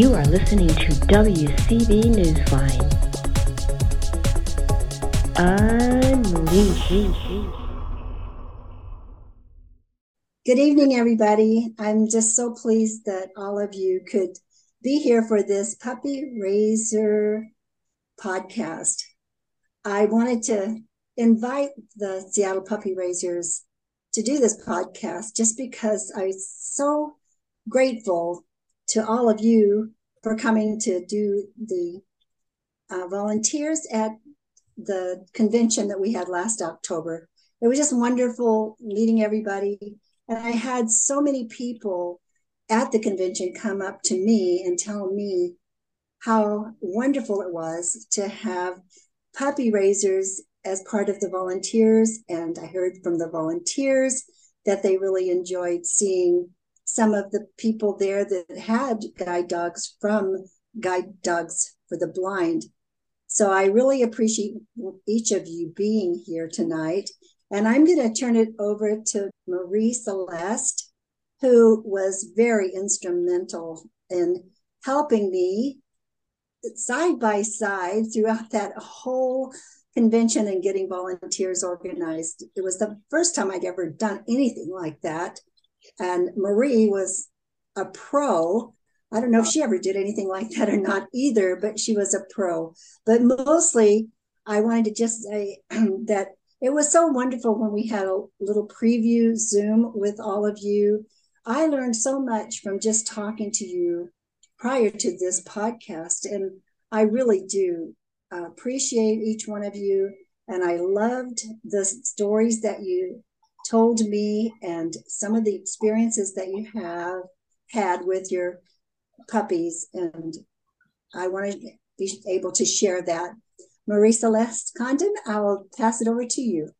You are listening to WCB Newsline. Unleash. Good evening, everybody. I'm just so pleased that all of you could be here for this Puppy Raiser podcast. I wanted to invite the Seattle Puppy Raisers to do this podcast just because I'm so grateful to all of you for coming to do the uh, volunteers at the convention that we had last October. It was just wonderful meeting everybody. And I had so many people at the convention come up to me and tell me how wonderful it was to have puppy raisers as part of the volunteers. And I heard from the volunteers that they really enjoyed seeing some of the people there that had guide dogs from Guide Dogs for the Blind. So I really appreciate each of you being here tonight. And I'm going to turn it over to Marie Celeste, who was very instrumental in helping me side by side throughout that whole convention and getting volunteers organized. It was the first time I'd ever done anything like that. And Marie was a pro. I don't know if she ever did anything like that or not either, but she was a pro. But mostly, I wanted to just say that it was so wonderful when we had a little preview Zoom with all of you. I learned so much from just talking to you prior to this podcast. And I really do appreciate each one of you. And I loved the stories that you told me and some of the experiences that you have had with your puppies. And I want to be able to share that. Marie Celeste Condon, I'll pass it over to you.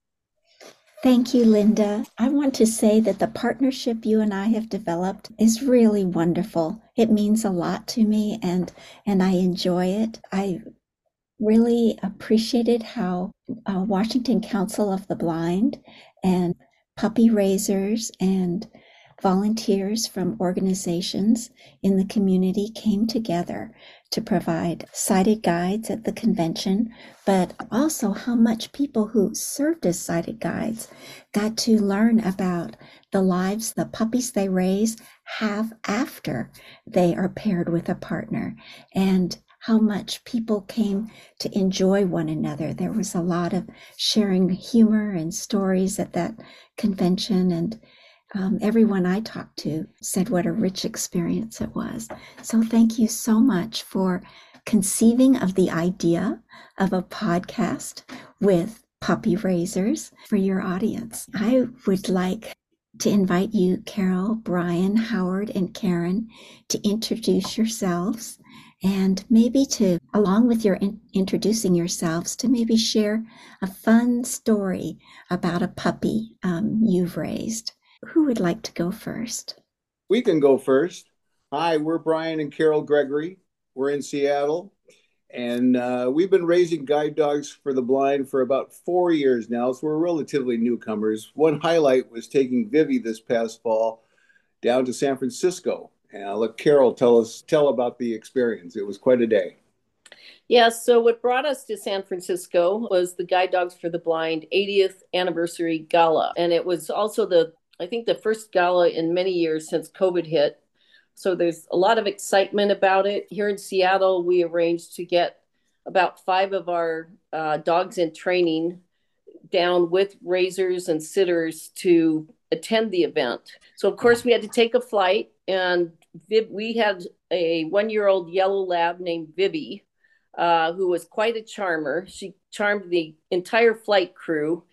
Thank you, Linda. I want to say that the partnership you and I have developed is really wonderful. It means a lot to me and and I enjoy it. I really appreciated how uh, Washington Council of the Blind and puppy raisers and volunteers from organizations in the community came together to provide sighted guides at the convention, but also how much people who served as sighted guides got to learn about the lives the puppies they raise have after they are paired with a partner. And how much people came to enjoy one another. There was a lot of sharing humor and stories at that convention, and um, everyone I talked to said what a rich experience it was. So, thank you so much for conceiving of the idea of a podcast with puppy raisers for your audience. I would like to invite you, Carol, Brian, Howard, and Karen, to introduce yourselves and maybe to, along with your in- introducing yourselves, to maybe share a fun story about a puppy um, you've raised. Who would like to go first? We can go first. Hi, we're Brian and Carol Gregory. We're in Seattle, and uh, we've been raising guide dogs for the blind for about four years now, so we're relatively newcomers. One highlight was taking Vivi this past fall down to San Francisco and I'll let Carol tell us tell about the experience. It was quite a day. Yeah, so what brought us to San Francisco was the Guide Dogs for the Blind 80th anniversary gala. And it was also the, I think, the first gala in many years since COVID hit. So there's a lot of excitement about it. Here in Seattle, we arranged to get about five of our uh, dogs in training down with raisers and sitters to attend the event. So, of course, we had to take a flight and we had a one year old yellow lab named Vivi, uh, who was quite a charmer. She charmed the entire flight crew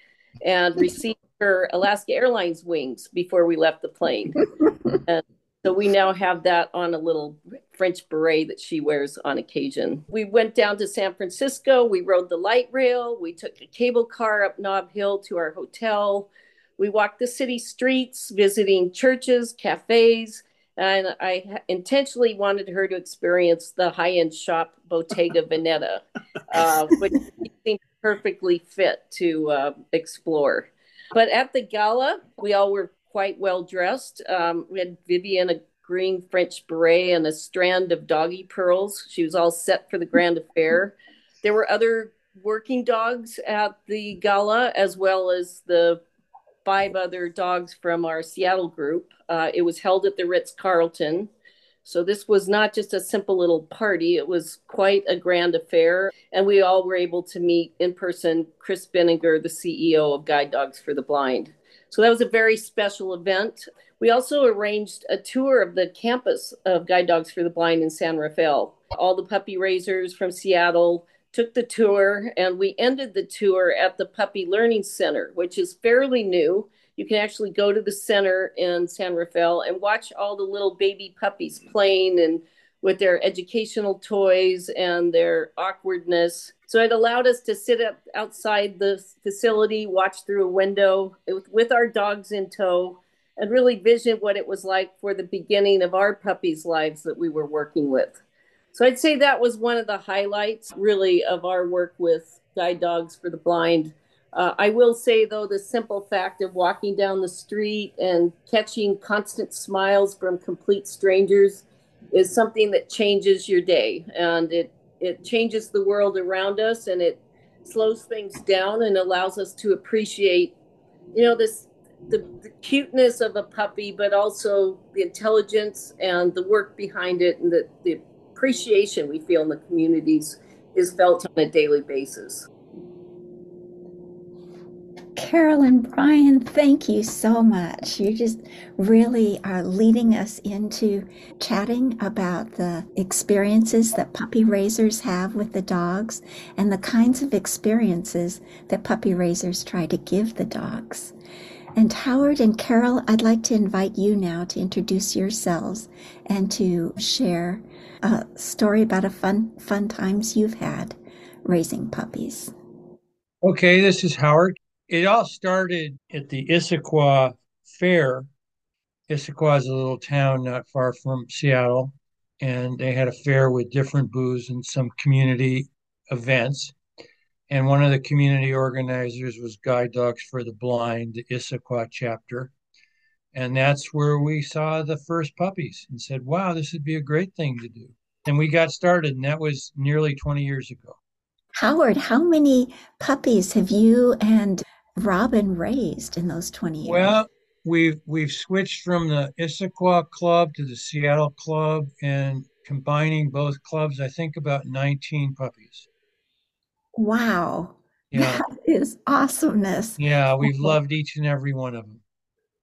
and received her Alaska Airlines wings before we left the plane. and so we now have that on a little French beret that she wears on occasion. We went down to San Francisco. We rode the light rail. We took a cable car up Nob Hill to our hotel. We walked the city streets, visiting churches, cafes, and I intentionally wanted her to experience the high-end shop Bottega Veneta, uh, which seemed perfectly fit to uh, explore. But at the gala, we all were quite well dressed. Um, we had Vivi in, a green French beret and a strand of doggy pearls. She was all set for the grand affair. There were other working dogs at the gala, as well as the five other dogs from our Seattle group. Uh, it was held at the Ritz Carlton. So this was not just a simple little party, it was quite a grand affair. And we all were able to meet in person Chris Benninger, the CEO of Guide Dogs for the Blind. So that was a very special event. We also arranged a tour of the campus of Guide Dogs for the Blind in San Rafael. All the puppy raisers from Seattle took the tour, and we ended the tour at the Puppy Learning Center, which is fairly new. You can actually go to the center in San Rafael and watch all the little baby puppies playing and with their educational toys and their awkwardness. So it allowed us to sit up outside the facility, watch through a window with, our dogs in tow, and really vision what it was like for the beginning of our puppies' lives that we were working with. So I'd say that was one of the highlights, really, of our work with Guide Dogs for the Blind. Uh, I will say, though, the simple fact of walking down the street and catching constant smiles from complete strangers is something that changes your day and it, it changes the world around us and it slows things down and allows us to appreciate, you know, this the, the cuteness of a puppy, but also the intelligence and the work behind it and the, the appreciation we feel in the communities is felt on a daily basis. Carol and Brian, thank you so much. You just really are leading us into chatting about the experiences that puppy raisers have with the dogs and the kinds of experiences that puppy raisers try to give the dogs. And Howard and Carol, I'd like to invite you now to introduce yourselves and to share a story about a fun fun times you've had raising puppies. Okay, this is Howard. It all started at the Issaquah Fair. Issaquah is a little town not far from Seattle, and they had a fair with different booths and some community events. And one of the community organizers was Guide Dogs for the Blind, the Issaquah chapter. And that's where we saw the first puppies and said, wow, this would be a great thing to do. And we got started, and that was nearly 20 years ago. Howard, how many puppies have you and Robin raised in those 20 years? Well, we've we've switched from the Issaquah Club to the Seattle Club and combining both clubs, I think about 19 puppies. Wow. Yeah. That is awesomeness. Yeah, we've loved each and every one of them.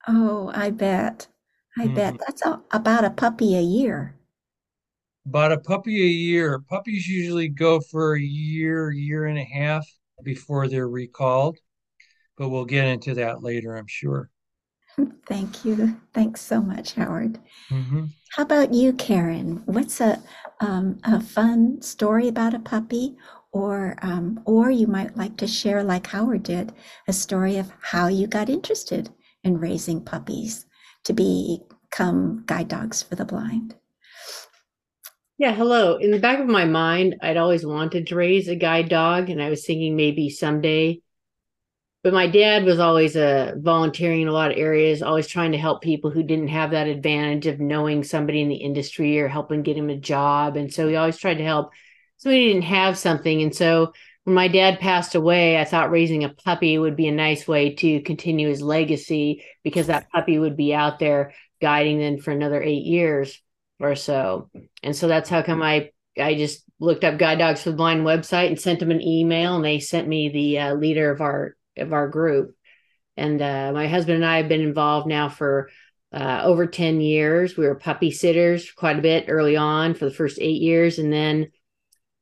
Oh, I bet. I Mm-hmm. bet. That's a, about a puppy a year. About a puppy a year. Puppies usually go for a year, year and a half before they're recalled, but we'll get into that later, I'm sure. Thank you. Thanks so much, Howard. hmm How about you, Karen? What's a um, a fun story about a puppy, or um, or you might like to share, like Howard did, a story of how you got interested in raising puppies to become guide dogs for the blind. Yeah, hello. In the back of my mind, I'd always wanted to raise a guide dog, and I was thinking maybe someday. But my dad was always uh, volunteering in a lot of areas, always trying to help people who didn't have that advantage of knowing somebody in the industry or helping get him a job. And so he always tried to help somebody who didn't have something. And so when my dad passed away, I thought raising a puppy would be a nice way to continue his legacy because that puppy would be out there guiding them for another eight years or so. And so that's how come I I just looked up Guide Dogs for the Blind website and sent them an email, and they sent me the uh, leader of our of our group. And uh, my husband and I have been involved now for uh, over ten years. We were puppy sitters quite a bit early on for the first eight years, and then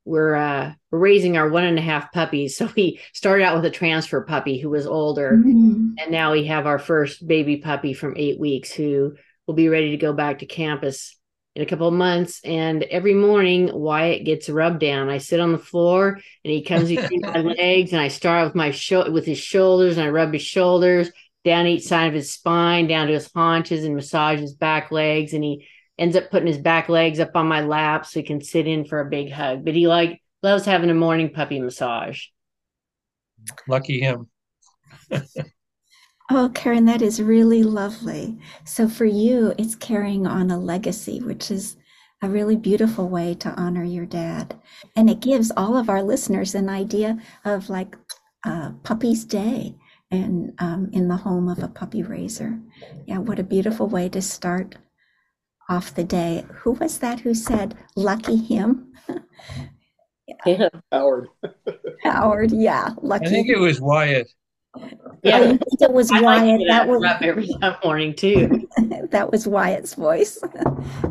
we're uh, raising our one and a half puppies. So we started out with a transfer puppy who was older, Mm. and now we have our first baby puppy from eight weeks who will be ready to go back to campus in a couple of months. And every morning, Wyatt gets rubbed down. I sit on the floor and he comes between my legs, and I start with my sho- with his shoulders, and I rub his shoulders down each side of his spine, down to his haunches, and massage his back legs. And he ends up putting his back legs up on my lap so he can sit in for a big hug. But he like loves having a morning puppy massage. Lucky him. Oh, Karen, that is really lovely. So for you, it's carrying on a legacy, which is a really beautiful way to honor your dad. And it gives all of our listeners an idea of like uh, Puppy's Day and um, in the home of a puppy raiser. Yeah, what a beautiful way to start off the day. Who was that who said, lucky him? Yeah. Howard. Howard, yeah, lucky. I think it was Wyatt. Yeah, I think it was I Wyatt. to That that was every morning too. that was Wyatt's voice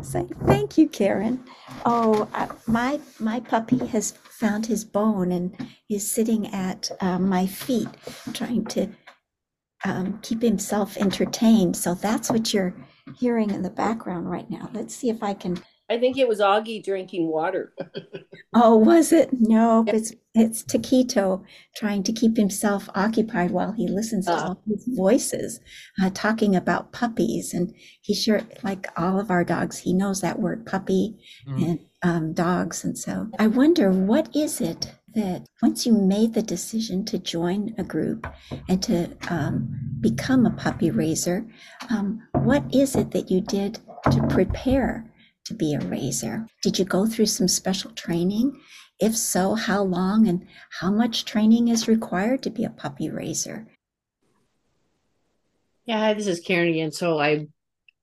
saying, "Thank you, Karen." Oh, uh, my my puppy has found his bone and is sitting at uh, my feet, trying to um, keep himself entertained. So that's what you're hearing in the background right now. Let's see if I can. I think it was Augie drinking water. Oh, was it? No, it's it's Taquito trying to keep himself occupied while he listens to Ah. all these voices uh, talking about puppies. And he sure, like all of our dogs, he knows that word puppy Mm. and um, dogs. And so I wonder what is it that once you made the decision to join a group and to um, become a puppy raiser, um, what is it that you did to prepare to be a raiser? Did you go through some special training? If so, how long and how much training is required to be a puppy raiser? Yeah, hi, this is Karen again. So I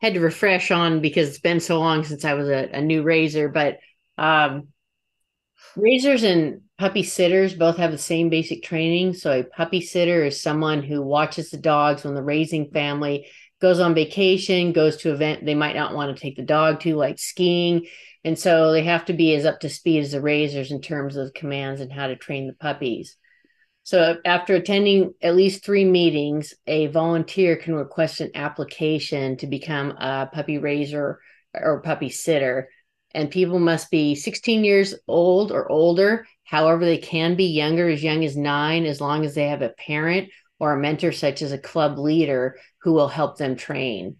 had to refresh on because it's been so long since I was a, a new raiser, but um, raisers and puppy sitters both have the same basic training. So a puppy sitter is someone who watches the dogs when the raising family goes on vacation, goes to event they might not want to take the dog to, like skiing. And so they have to be as up to speed as the raisers in terms of commands and how to train the puppies. So after attending at least three meetings, a volunteer can request an application to become a puppy raiser or puppy sitter. And people must be 16 years old or older. However, they can be younger, as young as nine, as long as they have a parent or a mentor, such as a club leader, who will help them train.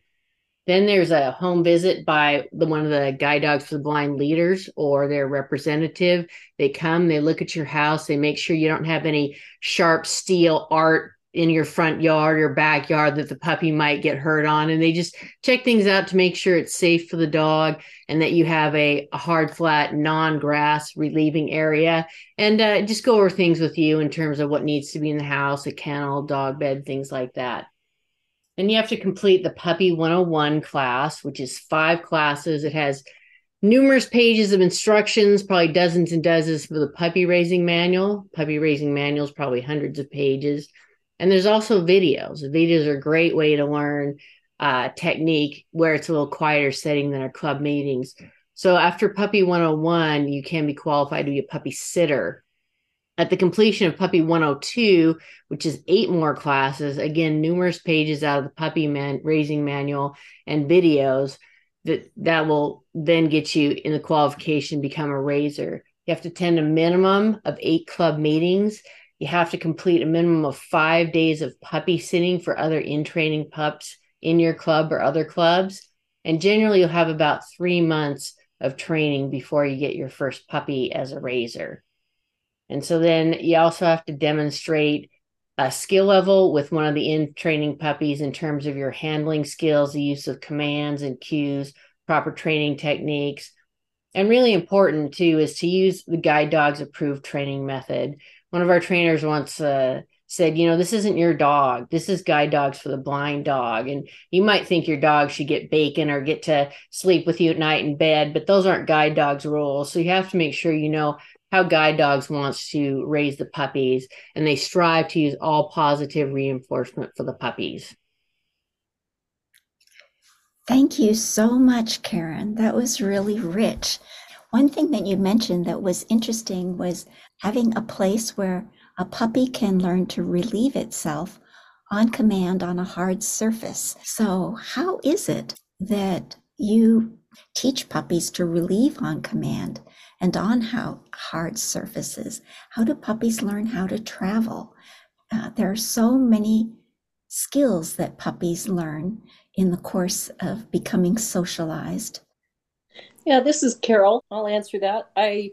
Then there's a home visit by the one of the guide dogs for the blind leaders or their representative. They come, they look at your house, they make sure you don't have any sharp steel art in your front yard or backyard that the puppy might get hurt on. And they just check things out to make sure it's safe for the dog and that you have a, a hard, flat, non grass relieving area. And uh, just go over things with you in terms of what needs to be in the house, a kennel, dog bed, things like that. Then you have to complete the Puppy 101 class, which is five classes. It has numerous pages of instructions, probably dozens and dozens for the puppy raising manual. Puppy raising manual is probably hundreds of pages. And there's also videos. Videos are a great way to learn uh, technique where it's a little quieter setting than our club meetings. So after Puppy 101, you can be qualified to be a puppy sitter. At the completion of Puppy 102, which is eight more classes, again, numerous pages out of the puppy man raising manual and videos that that will then get you in the qualification become a raiser. You have to attend a minimum of eight club meetings. You have to complete a minimum of five days of puppy sitting for other in training pups in your club or other clubs. And generally, you'll have about three months of training before you get your first puppy as a raiser. And so then you also have to demonstrate a skill level with one of the in training puppies in terms of your handling skills, the use of commands and cues, proper training techniques. And really important too is to use the guide dog's approved training method. One of our trainers once uh, said, you know, this isn't your dog. This is guide dogs for the blind dog. And you might think your dog should get bacon or get to sleep with you at night in bed, but those aren't guide dogs rules. So you have to make sure you know how guide dogs wants to raise the puppies and they strive to use all positive reinforcement for the puppies. Thank you so much, Karen. That was really rich. One thing that you mentioned that was interesting was having a place where a puppy can learn to relieve itself on command on a hard surface. So, how is it that you teach puppies to relieve on command and on how hard surfaces? How do puppies learn how to travel? Uh, there are so many skills that puppies learn in the course of becoming socialized. Yeah, this is Carol. I'll answer that. I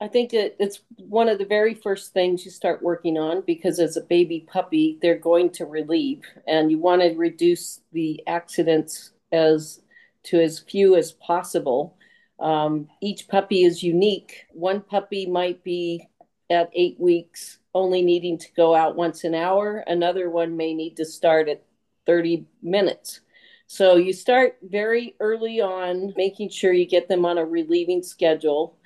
I think it, it's one of the very first things you start working on because as a baby puppy, they're going to relieve, and you want to reduce the accidents as to as few as possible. Um, each puppy is unique. One puppy might be at eight weeks only needing to go out once an hour. Another one may need to start at 30 minutes. So you start very early on, making sure you get them on a relieving schedule.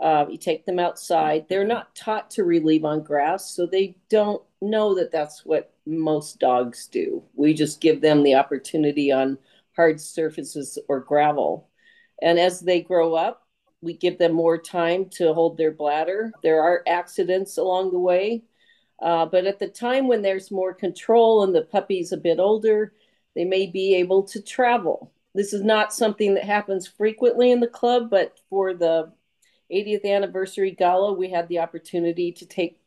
Uh, you take them outside. They're not taught to relieve on grass, so they don't know that that's what most dogs do. We just give them the opportunity on hard surfaces or gravel. And as they grow up, we give them more time to hold their bladder. There are accidents along the way. Uh, but at the time when there's more control and the puppy's a bit older, they may be able to travel. This is not something that happens frequently in the club, but for the 80th anniversary gala, we had the opportunity to take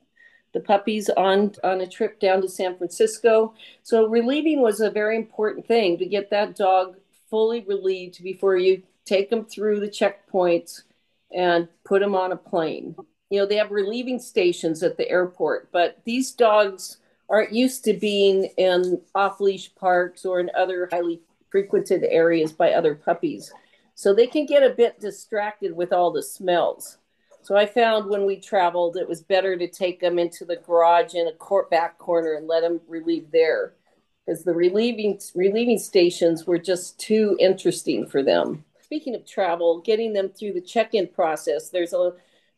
the puppies on on a trip down to San Francisco. So relieving was a very important thing to get that dog fully relieved before you take them through the checkpoints and put them on a plane. You know, they have relieving stations at the airport, but these dogs aren't used to being in off leash parks or in other highly frequented areas by other puppies. So they can get a bit distracted with all the smells. So I found when we traveled, it was better to take them into the garage in a court back corner and let them relieve there, because the relieving relieving stations were just too interesting for them. Speaking of travel, getting them through the check-in process, there's a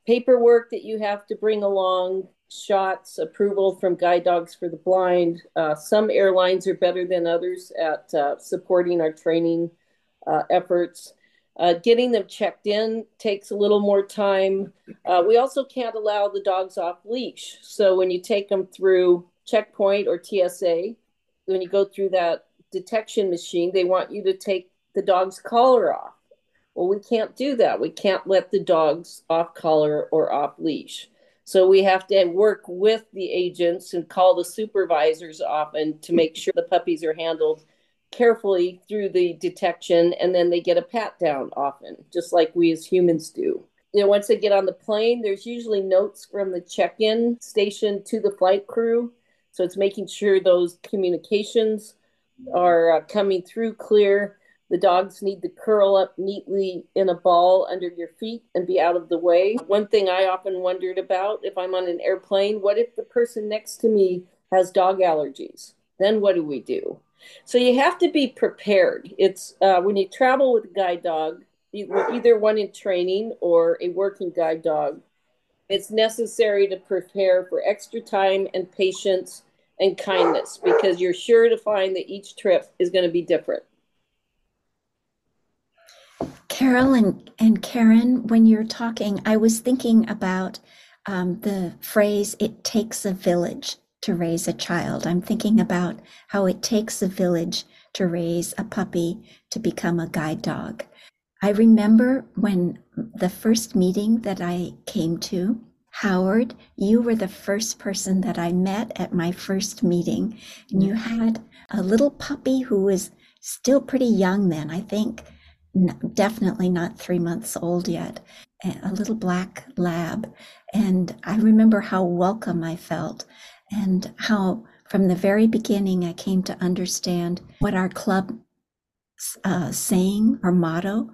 paperwork that you have to bring along, shots, approval from Guide Dogs for the Blind. Uh, some airlines are better than others at uh, supporting our training uh, efforts. Uh, getting them checked in takes a little more time. Uh, we also can't allow the dogs off leash. So when you take them through checkpoint or TSA, when you go through that detection machine, they want you to take the dog's collar off. Well, we can't do that. We can't let the dogs off collar or off leash. So we have to work with the agents and call the supervisors often to make sure the puppies are handled carefully through the detection and then they get a pat down often, just like we as humans do. You know, once they get on the plane, there's usually notes from the check in station to the flight crew. So it's making sure those communications are uh, coming through clear. The dogs need to curl up neatly in a ball under your feet and be out of the way. One thing I often wondered about if I'm on an airplane, what if the person next to me has dog allergies? Then what do we do? So you have to be prepared. It's uh, when you travel with a guide dog, either one in training or a working guide dog, it's necessary to prepare for extra time and patience and kindness because you're sure to find that each trip is going to be different. Carol and, and Karen, when you're talking, I was thinking about um, the phrase, it takes a village to raise a child. I'm thinking about how it takes a village to raise a puppy to become a guide dog. I remember when the first meeting that I came to, Howard, you were the first person that I met at my first meeting. And you had a little puppy who was still pretty young then, I think definitely not three months old yet, a little black lab. And I remember how welcome I felt and how from the very beginning I came to understand what our club uh, saying or motto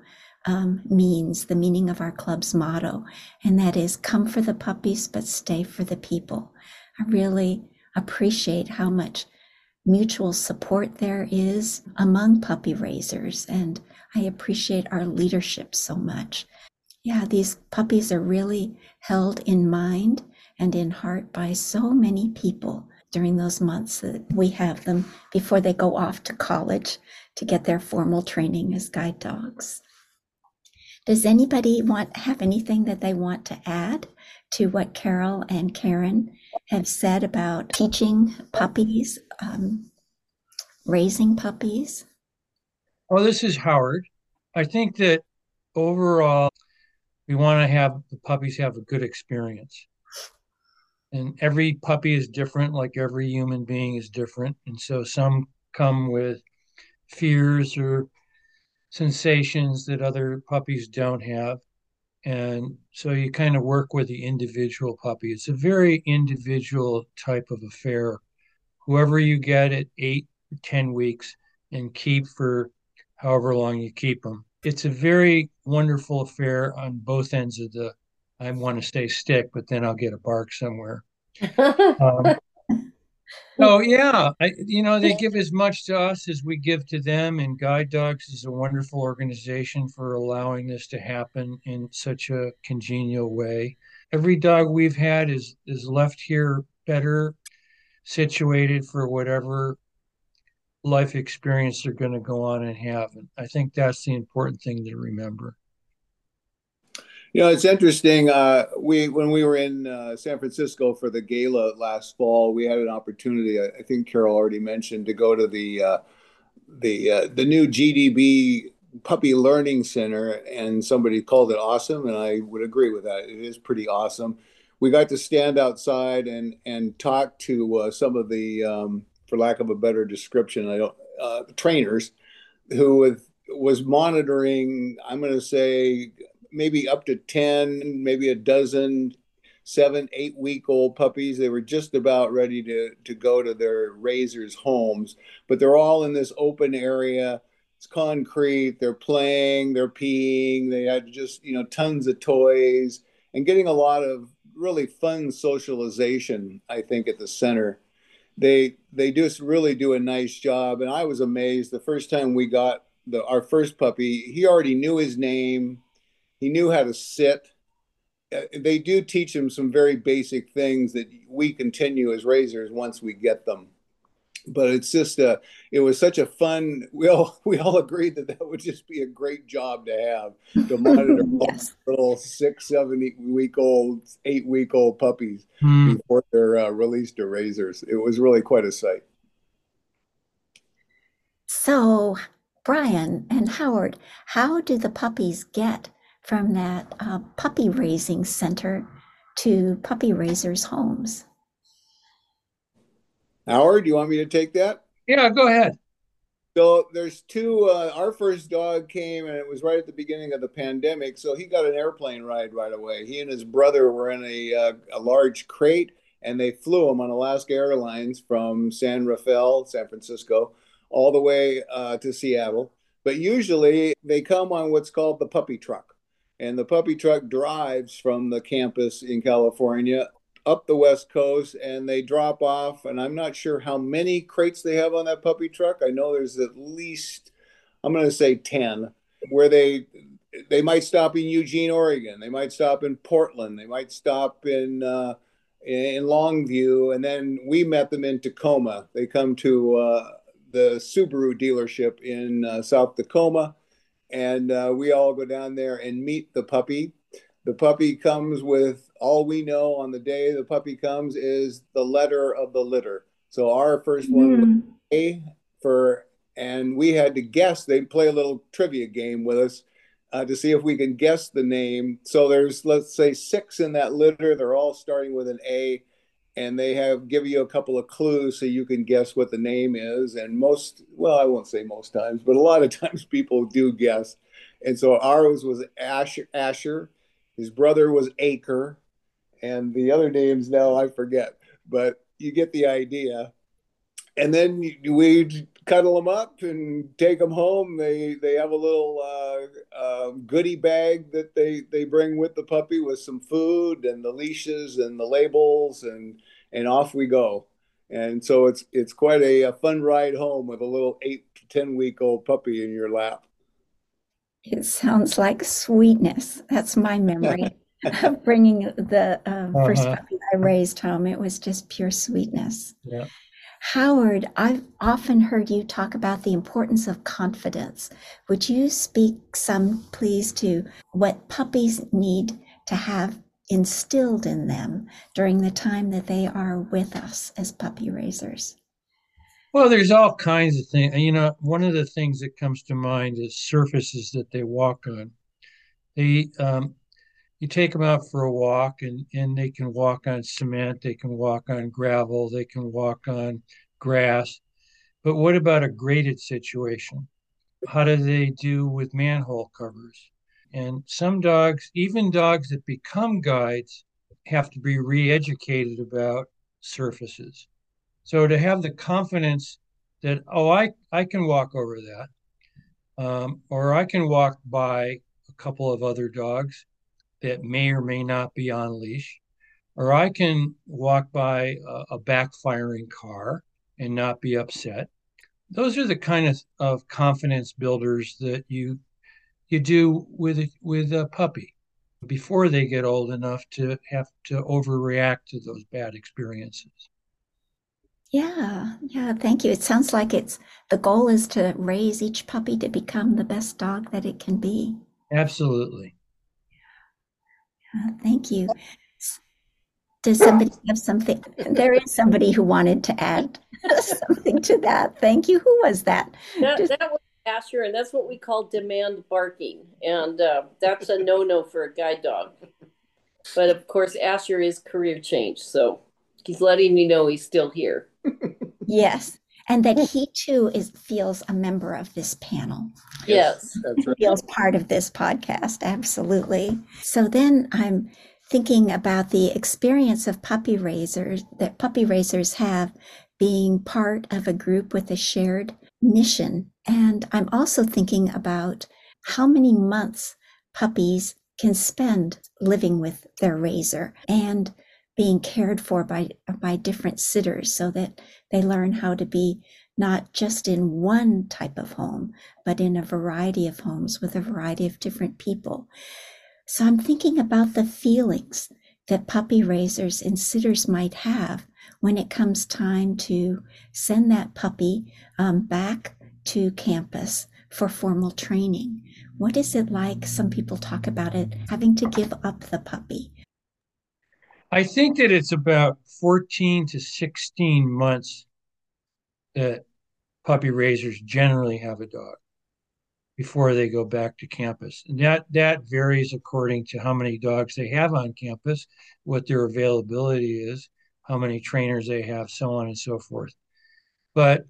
um, means, the meaning of our club's motto, and that is come for the puppies, but stay for the people. I really appreciate how much mutual support there is among puppy raisers, and I appreciate our leadership so much. Yeah, these puppies are really held in mind and in heart by so many people during those months that we have them before they go off to college to get their formal training as guide dogs. Does anybody want have anything that they want to add to what Carol and Karen have said about teaching puppies, um, raising puppies? Well, this is Howard. I think that overall, we want to have the puppies have a good experience and every puppy is different like every human being is different and so some come with fears or sensations that other puppies don't have And so you kind of work with the individual puppy. It's a very individual type of affair. Whoever you get at eight, 10 weeks and keep for however long you keep them. It's a very wonderful affair on both ends of the I want to stay stick, but then I'll get a bark somewhere. um, oh yeah, I, you know they give as much to us as we give to them, and Guide Dogs is a wonderful organization for allowing this to happen in such a congenial way. Every dog we've had is is left here better situated for whatever life experience they're going to go on and have. And I think that's the important thing to remember. You know, it's interesting. Uh, we when we were in uh, San Francisco for the gala last fall, we had an opportunity. I think Carol already mentioned to go to the uh, the uh, the new GDB Puppy Learning Center, and somebody called it awesome, and I would agree with that. It is pretty awesome. We got to stand outside and and talk to uh, some of the, um, for lack of a better description, I don't uh, trainers who was monitoring. I'm going to say maybe up to 10, maybe a dozen, seven, eight week old puppies. They were just about ready to, to go to their raisers' homes, but they're all in this open area. It's concrete. They're playing, they're peeing. They had just, you know, tons of toys and getting a lot of really fun socialization, I think, at the center. They they just really do a nice job. And I was amazed the first time we got the our first puppy, he already knew his name he knew how to sit. Uh, they do teach him some very basic things that we continue as raisers once we get them. But it's just a, it was such a fun. We all we all agreed that that would just be a great job to have to monitor yes. little six, seven week old, eight week old puppies hmm. before they're uh, released to raisers. It was really quite a sight. So, Brian and Howard, how do the puppies get from that uh, puppy raising center to puppy raisers' homes. Howard, do you want me to take that? Yeah, go ahead. So there's two. Uh, our first dog came, and it was right at the beginning of the pandemic. So he got an airplane ride right away. He and his brother were in a uh, a large crate, and they flew him on Alaska Airlines from San Rafael, San Francisco, all the way uh, to Seattle. But usually they come on what's called the puppy truck and the puppy truck drives from the campus in California up the west coast and they drop off and i'm not sure how many crates they have on that puppy truck. I know there's at least i'm going to say 10 where they they might stop in eugene oregon. They might stop in portland. They might stop in uh, in longview. And then we met them in tacoma. They come to uh, the subaru dealership in uh, south tacoma and uh, we all go down there and meet the puppy. The puppy comes with all we know on the day the puppy comes is the letter of the litter. So our first one was hmm. A for, and we had to guess. They play a little trivia game with us uh, to see if we can guess the name. So there's let's say six in that litter. They're all starting with an A and they have give you a couple of clues so you can guess what the name is. And most well i won't say most times but a lot of times people do guess. And so ours was asher, asher. his brother was acre. And the other names now i forget but you get the idea. And then we cuddle them up and take them home. They they have a little uh, uh, goodie bag that they they bring with the puppy with some food and the leashes and the labels and and off we go. And so it's it's quite a, a fun ride home with a little eight to ten week old puppy in your lap. It sounds like sweetness. That's my memory of bringing the uh, 1st uh-huh. puppy I raised home. It was just pure sweetness. Yeah. Howard, I've often heard you talk about the importance of confidence. Would you speak some, please, to what puppies need to have instilled in them during the time that they are with us as puppy raisers? Well, there's all kinds of things. You know, one of the things that comes to mind is surfaces that they walk on. They, um, you take them out for a walk, and and they can walk on cement, they can walk on gravel, they can walk on grass. But what about a graded situation? How do they do with manhole covers? And some dogs, even dogs that become guides, have to be re educated about surfaces. So to have the confidence that, oh, I, I can walk over that, um, or I can walk by a couple of other dogs that may or may not be on leash, or I can walk by a, a backfiring car and not be upset. Those are the kind of, of confidence builders that you you do with with a puppy before they get old enough to have to overreact to those bad experiences. Yeah, yeah, thank you. It sounds like it's the goal is to raise each puppy to become the best dog that it can be. Absolutely. Uh, thank you. Does somebody have something? There is somebody who wanted to add something to that. Thank you. Who was that? That, that was Asher, and that's what we call demand barking. And uh, that's a no no for a guide dog. But of course, Asher is career change. So he's letting me know he's still here. yes. And that hmm. he too is feels a member of this panel. Yes. That's right. Feels part of this podcast. Absolutely. So then I'm thinking about the experience of puppy raisers that puppy raisers have being part of a group with a shared mission. And I'm also thinking about how many months puppies can spend living with their raiser and being cared for by by different sitters so that they learn how to be not just in one type of home but in a variety of homes with a variety of different people. So i'm thinking about the feelings that puppy raisers and sitters might have when it comes time to send that puppy um, back to campus for formal training. What is it like? Some people talk about it having to give up the puppy I think that it's about 14 to 16 months that puppy raisers generally have a dog before they go back to campus. And that that varies according to how many dogs they have on campus, what their availability is, how many trainers they have, so on and so forth. But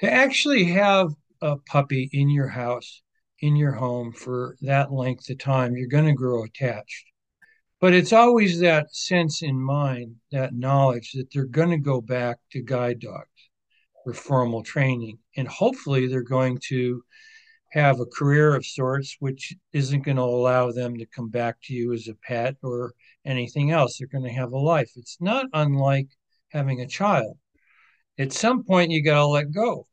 to actually have a puppy in your house, in your home for that length of time, you're going to grow attached but it's always that sense in mind, that knowledge that they're going to go back to guide dogs for formal training. And hopefully they're going to have a career of sorts, which isn't going to allow them to come back to you as a pet or anything else. They're going to have a life. It's not unlike having a child. At some point, you got to let go.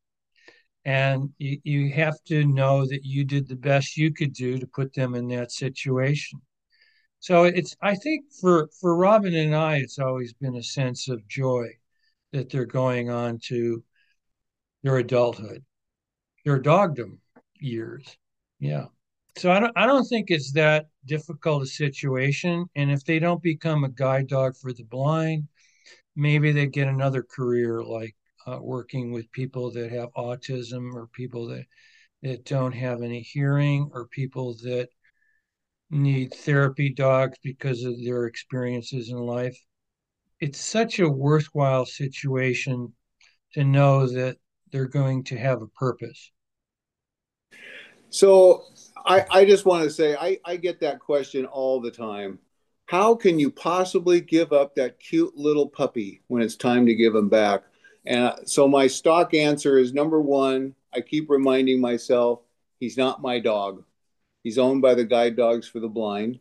And you, you have to know that you did the best you could do to put them in that situation. So it's I think for for Robin and I, it's always been a sense of joy that they're going on to their adulthood, their dogdom years. Yeah. So I don't I don't think it's that difficult a situation. And if they don't become a guide dog for the blind, maybe they get another career like uh, working with people that have autism or people that that don't have any hearing or people that need therapy dogs because of their experiences in life. It's such a worthwhile situation to know that they're going to have a purpose. So I, I just want to say I, I get that question all the time. How can you possibly give up that cute little puppy when it's time to give him back? And uh, so my stock answer is number one, I keep reminding myself he's not my dog. He's owned by the Guide Dogs for the Blind.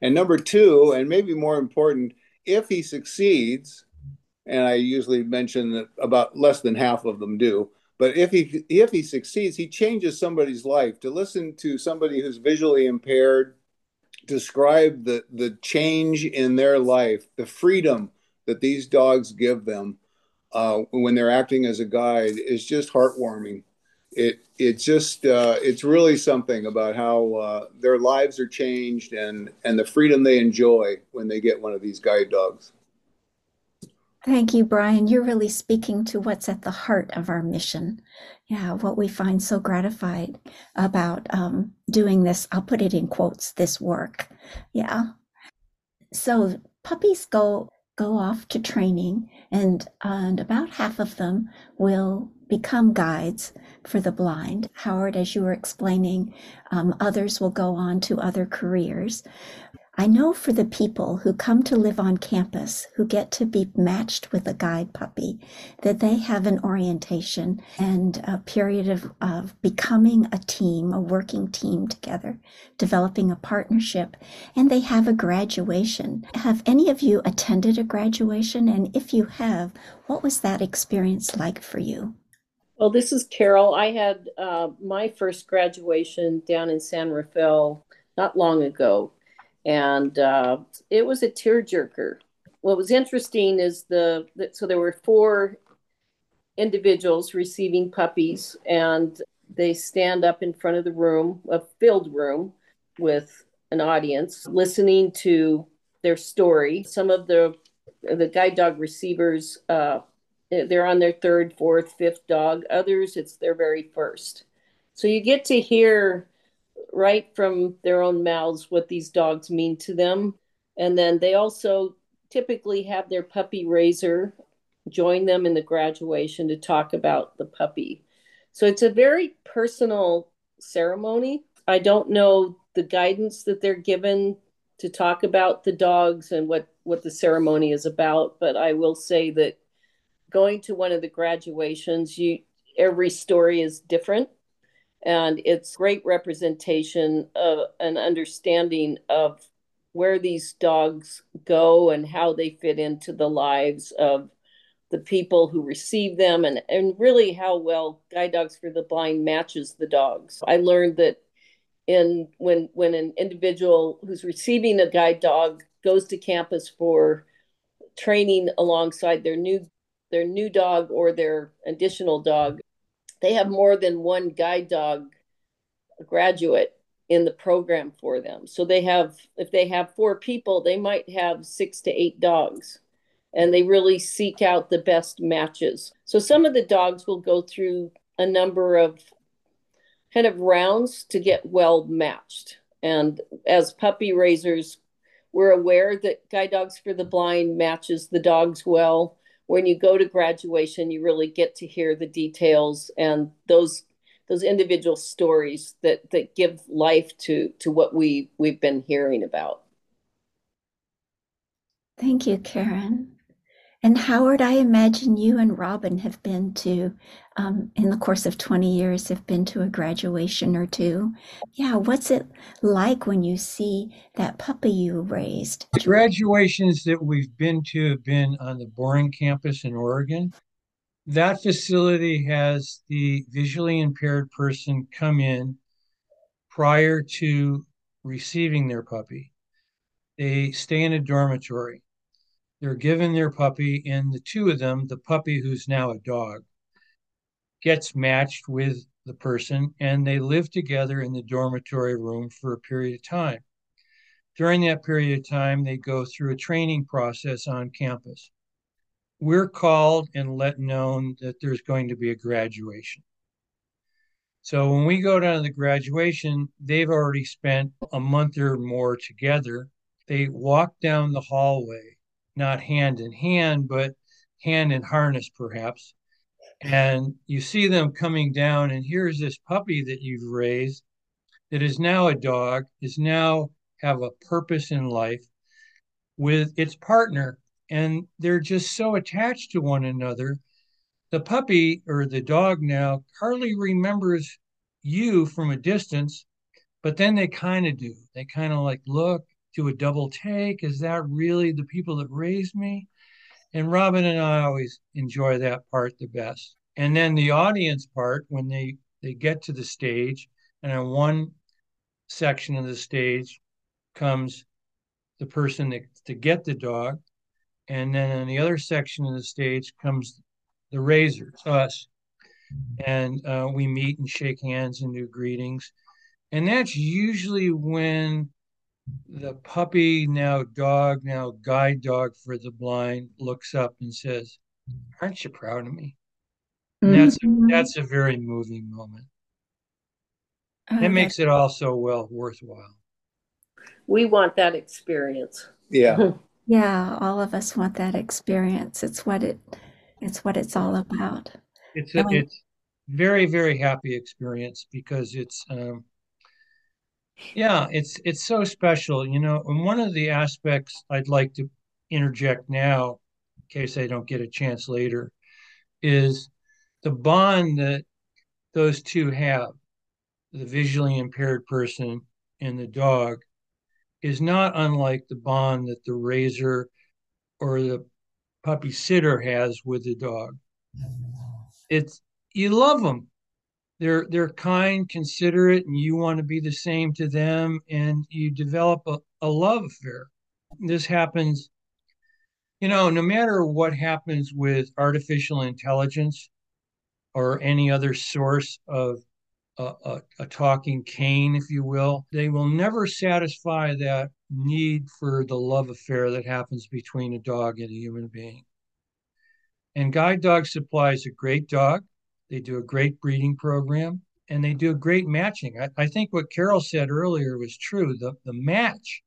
And number two, and maybe more important, if he succeeds, and I usually mention that about less than half of them do, but if he if he succeeds, he changes somebody's life. To listen to somebody who's visually impaired describe the the change in their life, the freedom that these dogs give them uh, when they're acting as a guide is just heartwarming it it's just uh, it's really something about how uh, their lives are changed and and the freedom they enjoy when they get one of these guide dogs. Thank you, Brian. You're really speaking to what's at the heart of our mission. Yeah, what we find so gratified about um, doing this, I'll put it in quotes, this work. Yeah. So puppies go go off to training, and, and about half of them will become guides for the blind. Howard, as you were explaining, um, others will go on to other careers. I know for the people who come to live on campus, who get to be matched with a guide puppy, that they have an orientation and a period of, of becoming a team, a working team together, developing a partnership, and they have a graduation. Have any of you attended a graduation? And if you have, what was that experience like for you? Well, this is Carol. I had uh, my first graduation down in San Rafael not long ago, and uh, it was a tearjerker. What was interesting is the, so there were four individuals receiving puppies, and they stand up in front of the room, a filled room, with an audience, listening to their story. Some of the the guide dog receivers uh, Eh, they're on their third, fourth, fifth dog. Others, it's their very first. So you get to hear right from their own mouths what these dogs mean to them. And then they also typically have their puppy raiser join them in the graduation to talk about the puppy. So it's a very personal ceremony. I don't know the guidance that they're given to talk about the dogs and what what the ceremony is about, but I will say that going to one of the graduations, you every story is different. And it's great representation of an understanding of where these dogs go and how they fit into the lives of the people who receive them and, and really how well guide dogs for the blind matches the dogs. I learned that in when when an individual who's receiving a guide dog goes to campus for training alongside their new their new dog or their additional dog, they have more than one guide dog graduate in the program for them. So they have, if they have four people, they might have six to eight dogs. And they really seek out the best matches. So some of the dogs will go through a number of kind of rounds to get well matched. And as puppy raisers, we're aware that Guide Dogs for the Blind matches the dogs well when you go to graduation, you really get to hear the details and those those individual stories that that give life to to what we we've been hearing about. Thank you, Karen. And Howard, I imagine you and Robin have been to, um, in the course of 20 years, have been to a graduation or two. Yeah, what's it like when you see that puppy you raised? The graduations that we've been to have been on the Boring campus in Oregon. That facility has the visually impaired person come in prior to receiving their puppy. They stay in a dormitory they're given their puppy, and the two of them, the puppy who's now a dog, gets matched with the person, and they live together in the dormitory room for a period of time. During that period of time, they go through a training process on campus. We're called and let known that there's going to be a graduation. So when we go down to the graduation, they've already spent a month or more together. They walk down the hallway not hand in hand, but hand in harness, perhaps. And you see them coming down, and here's this puppy that you've raised that is now a dog, is now have a purpose in life with its partner. And they're just so attached to one another. The puppy or the dog now hardly remembers you from a distance, but then they kind of do. They kind of like look do a double take? Is that really the people that raised me? And Robin and I always enjoy that part the best. And then the audience part, when they they get to the stage, and on one section of the stage comes the person that, to get the dog, and then on the other section of the stage comes the raisers, us, and uh, we meet and shake hands and do greetings, and that's usually when the puppy, now dog, now guide dog for the blind, looks up and says, Aren't you proud of me? Mm-hmm. That's a, that's a very moving moment. Oh, it makes it all so well worthwhile. We want that experience. Yeah. Yeah, all of us want that experience. It's what it it's what it's all about. It's a, And it's very very happy experience because it's um yeah it's it's so special you know and one of the aspects I'd like to interject now in case I don't get a chance later is the bond that those two have the visually impaired person and the dog is not unlike the bond that the raiser or the puppy sitter has with the dog. It's you love them. They're they're kind, considerate, and you want to be the same to them, and you develop a, a love affair. This happens, you know, no matter what happens with artificial intelligence or any other source of a, a, a talking cane, if you will, they will never satisfy that need for the love affair that happens between a dog and a human being. And Guide Dog Supply is a great dog. They do a great breeding program and they do a great matching. I, I think what Carol said earlier was true. The, the match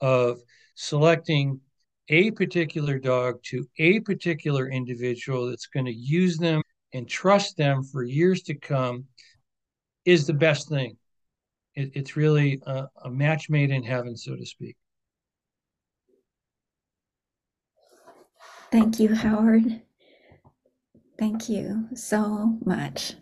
of selecting a particular dog to a particular individual that's going to use them and trust them for years to come is the best thing. It, it's really a, a match made in heaven, so to speak. Thank you, Howard. Thank you so much.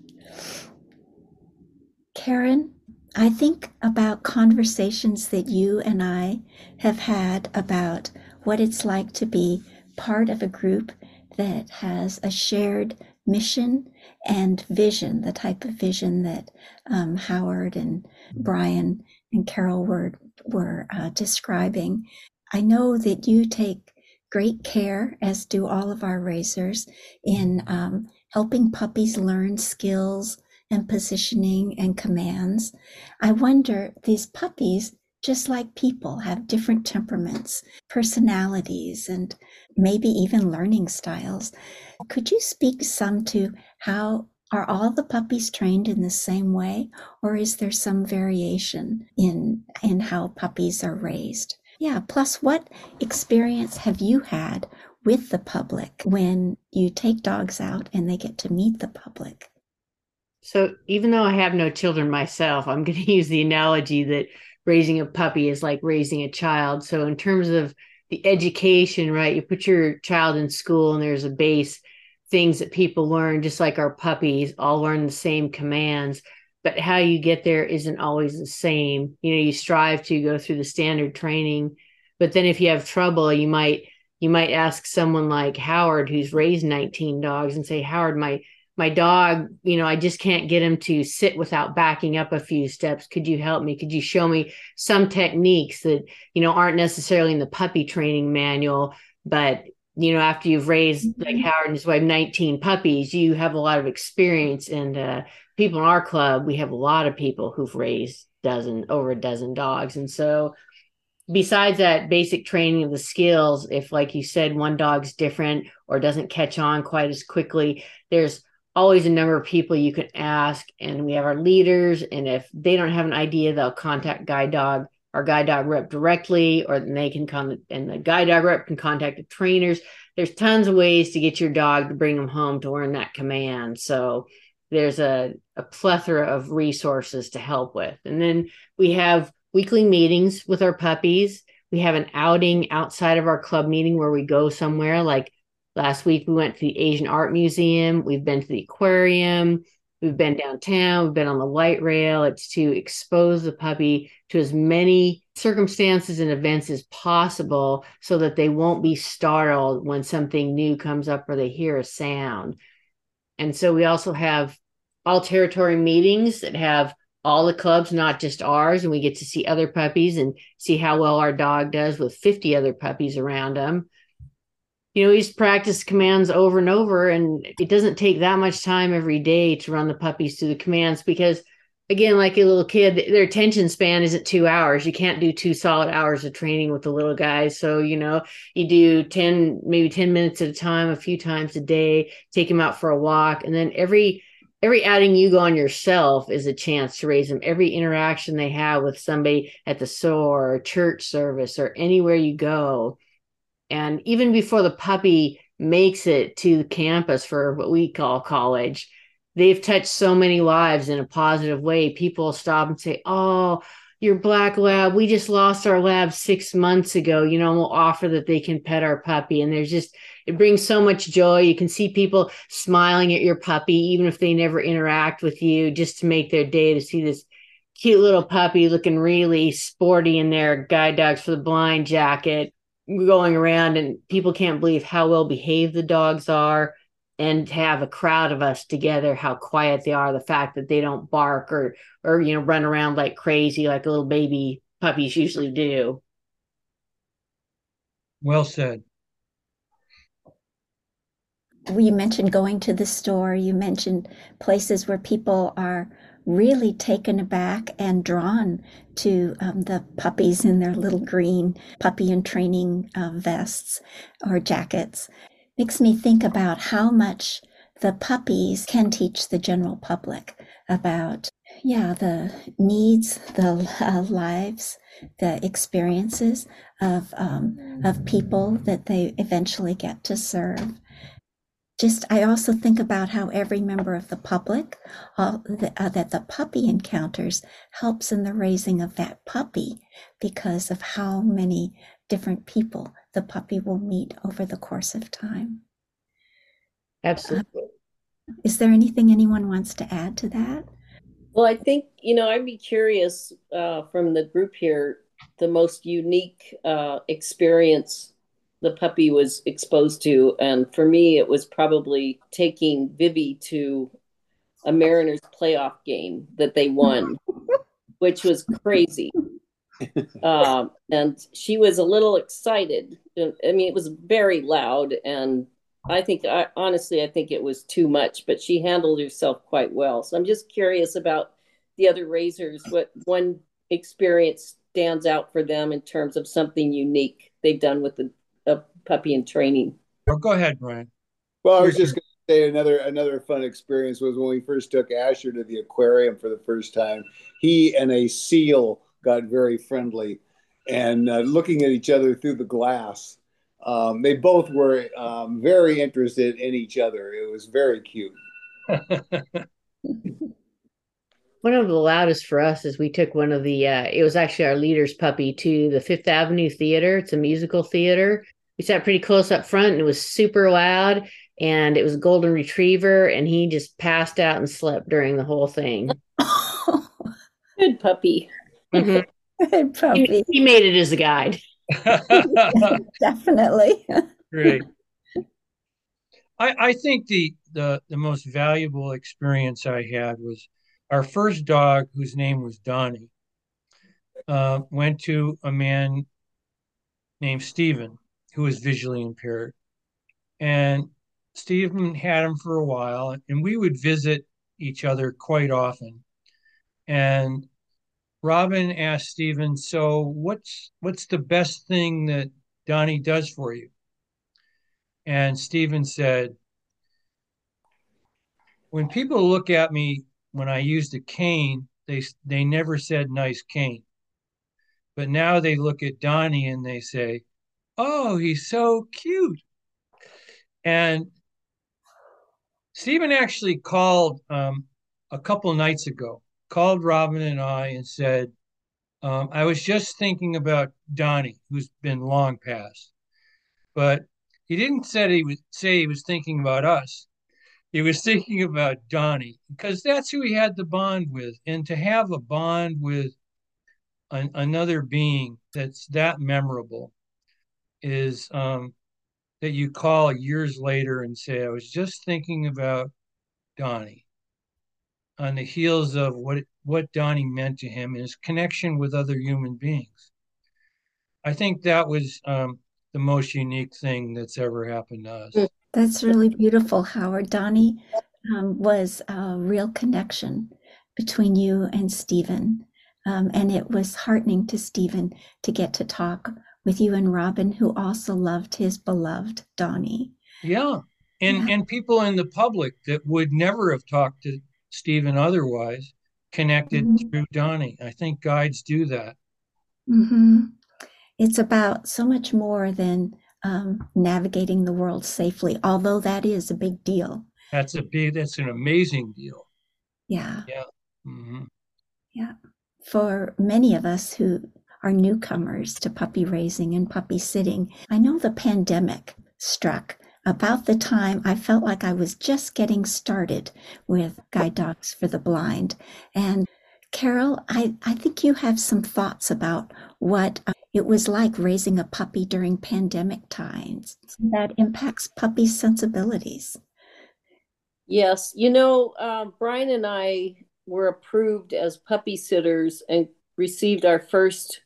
Karen, I think about conversations that you and I have had about what it's like to be part of a group that has a shared mission and vision, the type of vision that um, Howard and Brian and Carol were, were uh, describing. I know that you take great care, as do all of our raisers, in um, helping puppies learn skills and positioning and commands. I wonder, these puppies, just like people, have different temperaments, personalities, and maybe even learning styles. Could you speak some to how are all the puppies trained in the same way, or is there some variation in in how puppies are raised? Yeah. Plus, what experience have you had with the public when you take dogs out and they get to meet the public? So, even though I have no children myself, I'm going to use the analogy that raising a puppy is like raising a child. So, in terms of the education, right, you put your child in school and there's a base things that people learn, just like our puppies all learn the same commands. But how you get there isn't always the same. You know, you strive to go through the standard training, but then if you have trouble, you might you might ask someone like Howard, who's raised 19 dogs, and say, Howard, my my dog, you know, I just can't get him to sit without backing up a few steps. Could you help me? Could you show me some techniques that, you know, aren't necessarily in the puppy training manual, but you know, after you've raised like Howard and his wife 19 puppies, you have a lot of experience. And uh, people in our club, we have a lot of people who've raised dozen over a dozen dogs. And so besides that basic training of the skills, if like you said, one dog's different or doesn't catch on quite as quickly, there's always a number of people you can ask. And we have our leaders. And if they don't have an idea, they'll contact guide dog our guide dog rep directly, or they can come and the guide dog rep can contact the trainers. There's tons of ways to get your dog to bring them home to learn that command. So there's a, a plethora of resources to help with. And then we have weekly meetings with our puppies. We have an outing outside of our club meeting where we go somewhere. Like last week, we went to the Asian Art Museum. We've been to the aquarium. We've been downtown, we've been on the light rail. It's to expose the puppy to as many circumstances and events as possible so that they won't be startled when something new comes up or they hear a sound. And so we also have all territory meetings that have all the clubs, not just ours, and we get to see other puppies and see how well our dog does with 50 other puppies around him. you know, he's practiced commands over and over, and it doesn't take that much time every day to run the puppies through the commands because, again, like a little kid, their attention span isn't two hours. You can't do two solid hours of training with the little guys. So, you know, you do 10, maybe 10 minutes at a time, a few times a day, take them out for a walk, and then every every outing you go on yourself is a chance to raise them. Every interaction they have with somebody at the store or church service or anywhere you go And even before the puppy makes it to campus for what we call college, they've touched so many lives in a positive way. People stop and say, Oh, your black lab, we just lost our lab six months ago. You know, we'll offer that they can pet our puppy. And there's just, it brings so much joy. You can see people smiling at your puppy, even if they never interact with you, just to make their day to see this cute little puppy looking really sporty in their guide dogs for the blind jacket going around and people can't believe how well behaved the dogs are and have a crowd of us together how quiet they are the fact that they don't bark or or you know run around like crazy like little baby puppies usually do. Well said. You mentioned going to the store. You mentioned places where people are really taken aback and drawn to um, the puppies in their little green puppy and training uh, vests or jackets. Makes me think about how much the puppies can teach the general public about, yeah, the needs, the uh, lives, the experiences of um, of people that they eventually get to serve. Just I also think about how every member of the public the, uh, that the puppy encounters helps in the raising of that puppy because of how many different people the puppy will meet over the course of time. Absolutely. Uh, is there anything anyone wants to add to that? Well, I think, you know, I'd be curious uh, from the group here, the most unique uh, experience the puppy was exposed to. And for me, it was probably taking Vivi to a Mariners playoff game that they won, which was crazy. Um, and she was a little excited. I mean, it was very loud, and I think, I, honestly, I think it was too much. But she handled herself quite well. So I'm just curious about the other raisers. What one experience stands out for them in terms of something unique they've done with the puppy in training. Oh, go ahead, Brian. Well, I was just going to say another another fun experience was when we first took Asher to the aquarium for the first time. He and a seal got very friendly, and uh, looking at each other through the glass. Um, they both were um, very interested in each other. It was very cute. one of the loudest for us is we took one of the uh, it was actually our leader's puppy to the fifth avenue theater it's a musical theater we sat pretty close up front and it was super loud and it was a golden retriever and he just passed out and slept during the whole thing good puppy mm-hmm. good puppy he, he, made it as a guide definitely great I, I think the, the the most valuable experience i had was our first dog whose name was donnie uh, went to a man named stephen who was visually impaired. And Stephen had him for a while, and we would visit each other quite often. And Robin asked Stephen, "So what's what's the best thing that Donnie does for you?" And Stephen said, "When people look at me when I used a cane, they they never said nice cane, but now they look at Donnie and they say, oh, he's so cute. And Stephen actually called um, a couple nights ago, called Robin and I and said, um, I was just thinking about Donnie, who's been long past. But he didn't say he was say he was thinking about us. He was thinking about Donnie because that's who he had the bond with. And to have a bond with an, another being that's that memorable is um, that you call years later and say, I was just thinking about Donnie on the heels of what what Donnie meant to him and his connection with other human beings. I think that was um, the most unique thing that's ever happened to us. That's really beautiful, Howard. Donnie um, was a real connection between you and Stephen. Um, and it was heartening to Stephen to get to talk with you and Robin, who also loved his beloved Donnie. Yeah. And, yeah. and people in the public that would never have talked to Stephen otherwise connected mm-hmm. through Donnie. I think guides do that. Mm-hmm. It's about so much more than um, navigating the world safely, although that is a big deal. That's a big, that's an amazing deal. Yeah. Yeah. Mm-hmm. Yeah. For many of us who are newcomers to puppy raising and puppy sitting, I know the pandemic struck about the time I felt like I was just getting started with guide dogs for the blind. And Carol, I, I think you have some thoughts about what uh, it was like raising a puppy during pandemic times that impacts puppy sensibilities. Yes. You know, uh, Brian and I were approved as puppy sitters and received our first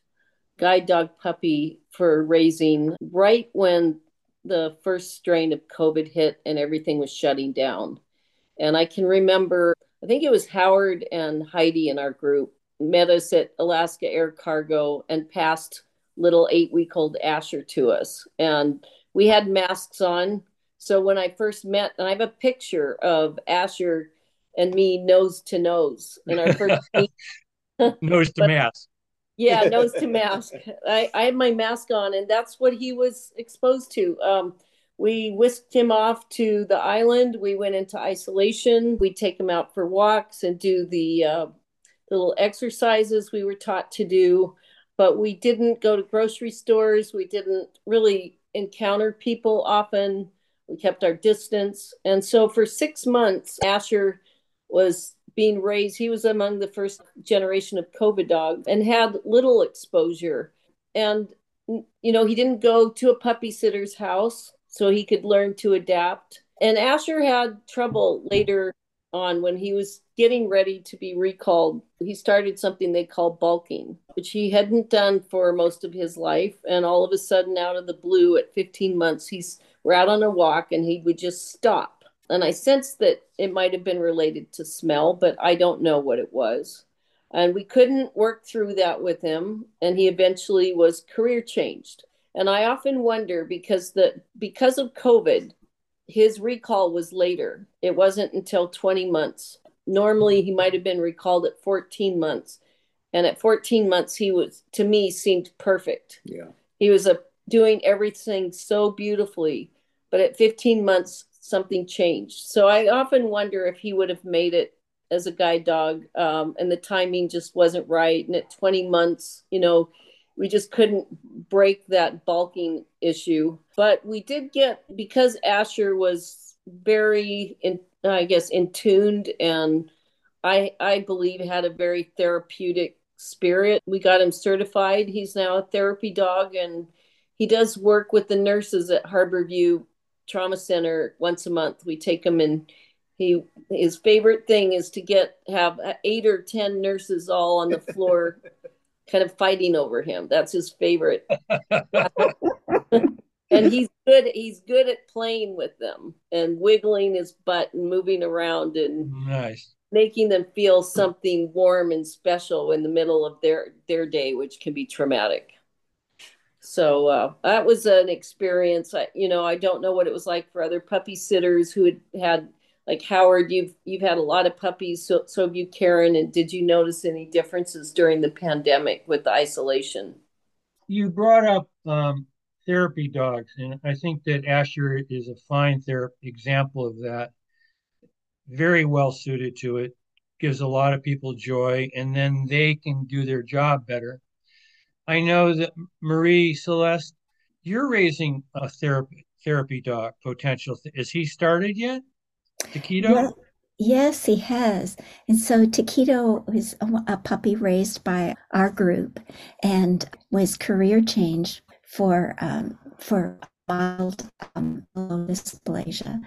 guide dog puppy for raising right when the first strain of COVID hit and everything was shutting down. And I can remember, I think it was Howard and Heidi in our group met us at Alaska Air Cargo and passed little eight week old Asher to us. And we had masks on. So when I first met, and I have a picture of Asher and me nose to nose in our first nose to mask. Yeah, nose to mask. I, I had my mask on, and that's what he was exposed to. Um, we whisked him off to the island. We went into isolation. We take him out for walks and do the uh, little exercises we were taught to do. But we didn't go to grocery stores. We didn't really encounter people often. We kept our distance. And so for six months, Asher was being raised. He was among the first generation of COVID dogs and had little exposure. And, you know, he didn't go to a puppy sitter's house so he could learn to adapt. And Asher had trouble later on when he was getting ready to be recalled. He started something they call bulking, which he hadn't done for most of his life. And all of a sudden, out of the blue, at 15 months, he's we're out on a walk and he would just stop and I sensed that it might have been related to smell, but I don't know what it was. And we couldn't work through that with him, and he eventually was career changed. And I often wonder because the because of COVID, his recall was later. It wasn't until 20 months. Normally he might have been recalled at 14 months. And at 14 months he was to me seemed perfect. Yeah. He was a, doing everything so beautifully. But at 15 months something changed. So I often wonder if he would have made it as a guide dog um, and the timing just wasn't right. And at 20 months, you know, we just couldn't break that bulking issue. But we did get, because Asher was very, in, I guess, intuned and I, I believe had a very therapeutic spirit. We got him certified. He's now a therapy dog and he does work with the nurses at Harborview trauma center once a month. We take him and he his favorite thing is to get have eight or ten nurses all on the floor kind of fighting over him. That's his favorite. and he's good he's good at playing with them and wiggling his butt and moving around and nice making them feel something warm and special in the middle of their their day which can be traumatic so uh, that was an experience. I, you know, I don't know what it was like for other puppy sitters who had had like Howard. You've you've had a lot of puppies. So so have you, Karen. And did you notice any differences during the pandemic with the isolation? You brought up um, therapy dogs, and I think that Asher is a fine therapy example of that. Very well suited to it, gives a lot of people joy, and then they can do their job better I know that Marie Celeste, you're raising a therapy therapy dog potential. Is he started yet? Taquito? Yeah, yes, he has. And so Taquito is a, a puppy raised by our group and was career changed for um, for mild um, dysplasia,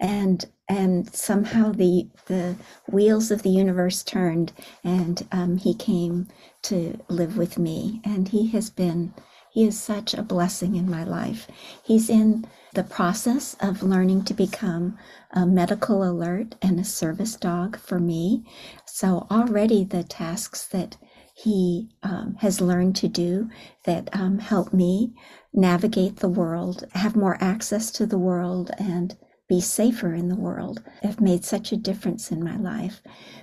and and somehow the the wheels of the universe turned, and um, he came to live with me, and he has been he is such a blessing in my life. He's in the process of learning to become a medical alert and a service dog for me. So already the tasks that he um, has learned to do that um, help me navigate the world, have more access to the world, and be safer in the world have made such a difference in my life.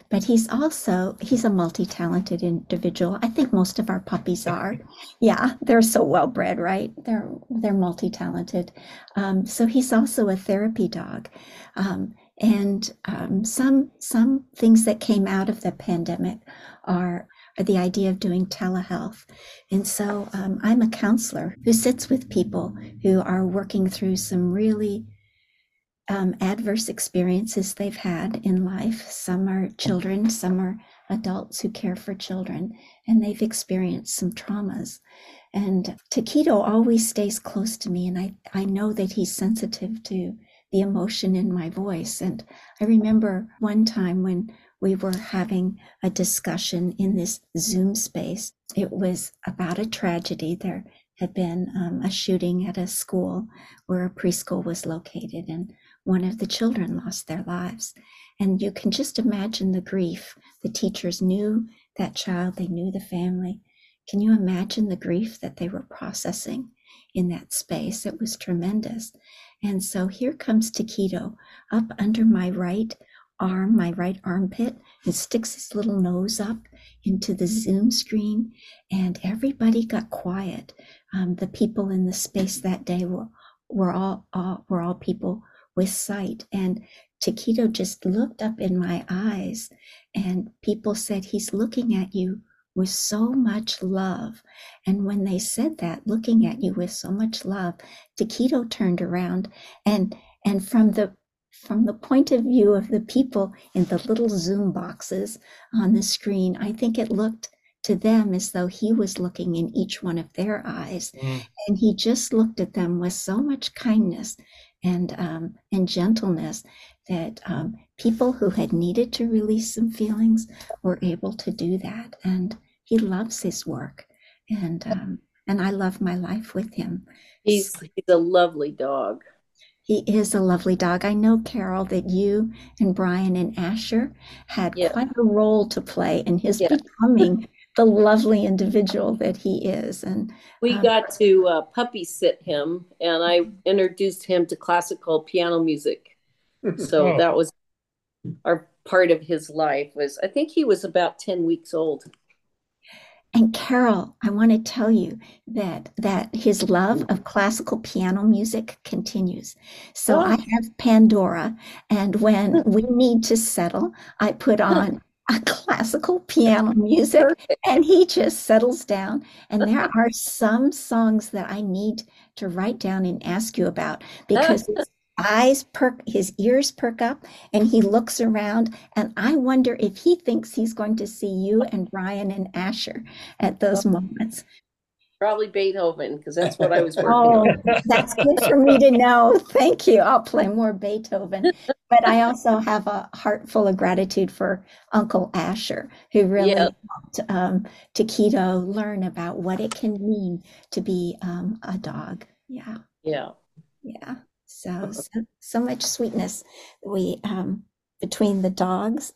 But he's also he's a multi-talented individual. I think most of our puppies are. Yeah, they're so well bred, right? They're they're multi-talented. Um, so he's also a therapy dog. Um, and um, some some things that came out of the pandemic are the idea of doing telehealth. And so um, I'm a counselor who sits with people who are working through some really um, adverse experiences they've had in life. Some are children, some are adults who care for children, and they've experienced some traumas. And Taquito always stays close to me, and I, I know that he's sensitive to the emotion in my voice. And I remember one time when we were having a discussion in this Zoom space. It was about a tragedy. There had been um, a shooting at a school where a preschool was located, and one of the children lost their lives. And you can just imagine the grief. The teachers knew that child, they knew the family. Can you imagine the grief that they were processing in that space? It was tremendous. And so here comes Taquito up under my right arm, my right armpit, and sticks his little nose up into the Zoom screen. And everybody got quiet. Um, the people in the space that day were, were all, all were all people with sight. And Taquito just looked up in my eyes, and people said, He's looking at you with so much love. And when they said that, looking at you with so much love, Taquito turned around and and from the from the point of view of the people in the little Zoom boxes on the screen, I think it looked to them as though he was looking in each one of their eyes. Mm. And he just looked at them with so much kindness and, um, and gentleness that um, people who had needed to release some feelings were able to do that. And he loves his work. And, um, and I love my life with him. He's, he's a lovely dog. He is a lovely dog. I know, Carol, that you and Brian and Asher had yeah. quite a role to play in his yeah. becoming the lovely individual that he is. And we um, got to uh, puppy sit him, and I introduced him to classical piano music. So oh. that was our part of his life. Was I think he was about ten weeks old. And Carol, I want to tell you that that his love of classical piano music continues. So oh. I have Pandora, and when hmm. we need to settle, I put hmm. on a classical piano music and he just settles down and there are some songs that i need to write down and ask you about because eyes perk, his ears perk up, and he looks around. And I wonder if he thinks he's going to see you and Brian and Asher at those moments. Probably Beethoven, because that's what I was working oh, on. that's good for me to know. Thank you. I'll play more Beethoven. But I also have a heart full of gratitude for Uncle Asher, who really yeah. helped um, Taquito learn about what it can mean to be um, a dog. Yeah. Yeah. Yeah. So, so, so much sweetness we um, between the dogs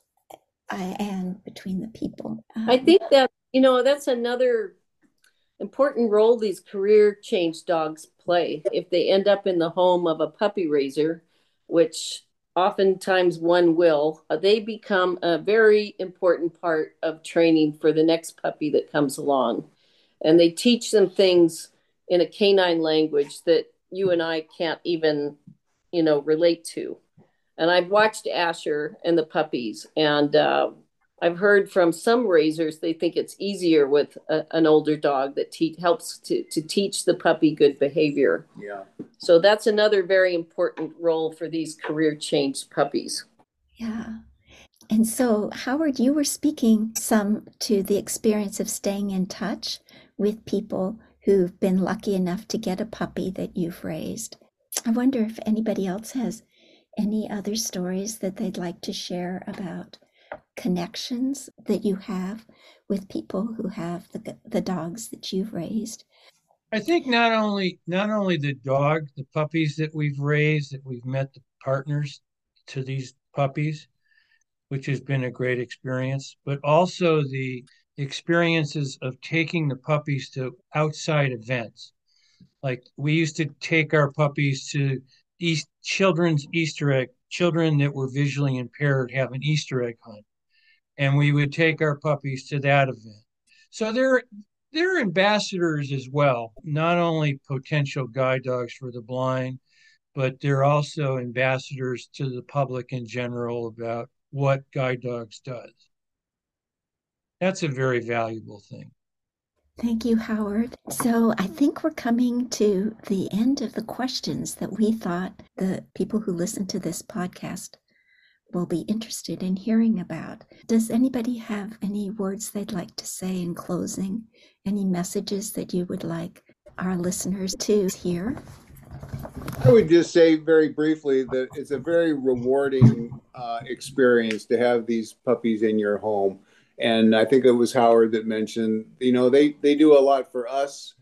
and between the people. Um, I think that you know that's another important role these career change dogs play. If they end up in the home of a puppy raiser, which oftentimes one will, uh, they become a very important part of training for the next puppy that comes along, and they teach them things in a canine language that you and I can't even, you know, relate to. And I've watched Asher and the puppies, and uh, I've heard from some raisers they think it's easier with a, an older dog that te- helps to, to teach the puppy good behavior. Yeah. So that's another very important role for these career change puppies. Yeah. And so, Howard, you were speaking some to the experience of staying in touch with people who've been lucky enough to get a puppy that you've raised. I wonder if anybody else has any other stories that they'd like to share about connections that you have with people who have the, the dogs that you've raised. I think not only not only the dog, the puppies that we've raised, that we've met the partners to these puppies, which has been a great experience, but also the experiences of taking the puppies to outside events. Like we used to take our puppies to East, children's Easter egg, children that were visually impaired have an Easter egg hunt. And we would take our puppies to that event. So they're they're ambassadors as well, not only potential guide dogs for the blind, but they're also ambassadors to the public in general about what guide dogs does. That's a very valuable thing. Thank you, Howard. So I think we're coming to the end of the questions that we thought the people who listen to this podcast will be interested in hearing about. Does anybody have any words they'd like to say in closing? Any messages that you would like our listeners to hear? I would just say very briefly that it's a very rewarding uh, experience to have these puppies in your home. And I think it was Howard that mentioned, you know, they, they do a lot for us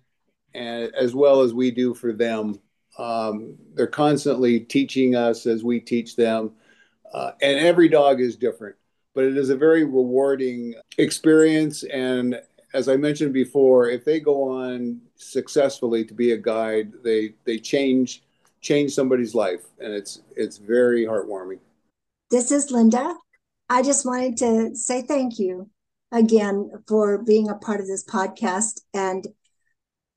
and as well as we do for them. Um, they're constantly teaching us as we teach them. Uh, and every dog is different, but it is a very rewarding experience. And as I mentioned before, if they go on successfully to be a guide, they they change change somebody's life, and it's it's very heartwarming. This is Linda. I just wanted to say thank you again for being a part of this podcast, and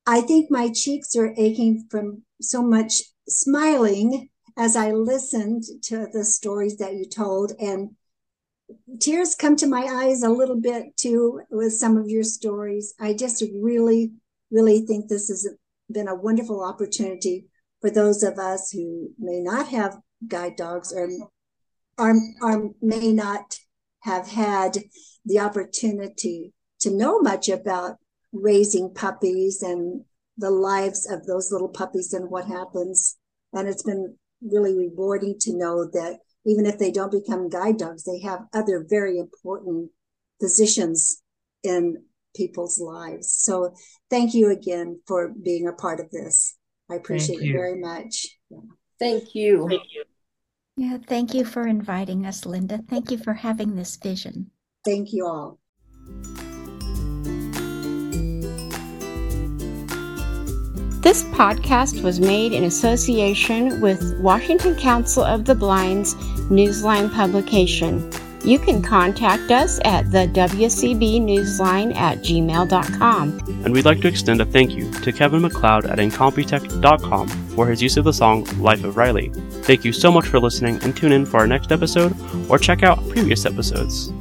I think my cheeks are aching from so much smiling as I listened to the stories that you told, and tears come to my eyes a little bit too with some of your stories. I just really, really think this has been a wonderful opportunity for those of us who may not have guide dogs or, or, or may not have had the opportunity to know much about raising puppies and the lives of those little puppies and what happens. And it's been really rewarding to know that even if they don't become guide dogs, they have other very important positions in people's lives. So thank you again for being a part of this. I appreciate it very much. Thank you. Thank you. Yeah, thank you for inviting us, Linda. Thank you for having this vision. Thank you all. This podcast was made in association with Washington Council of the Blind's Newsline publication. You can contact us at the WCB Newsline at gmail.com. And we'd like to extend a thank you to Kevin MacLeod at Incompetech.com for his use of the song Life of Riley. Thank you so much for listening and tune in for our next episode or check out previous episodes.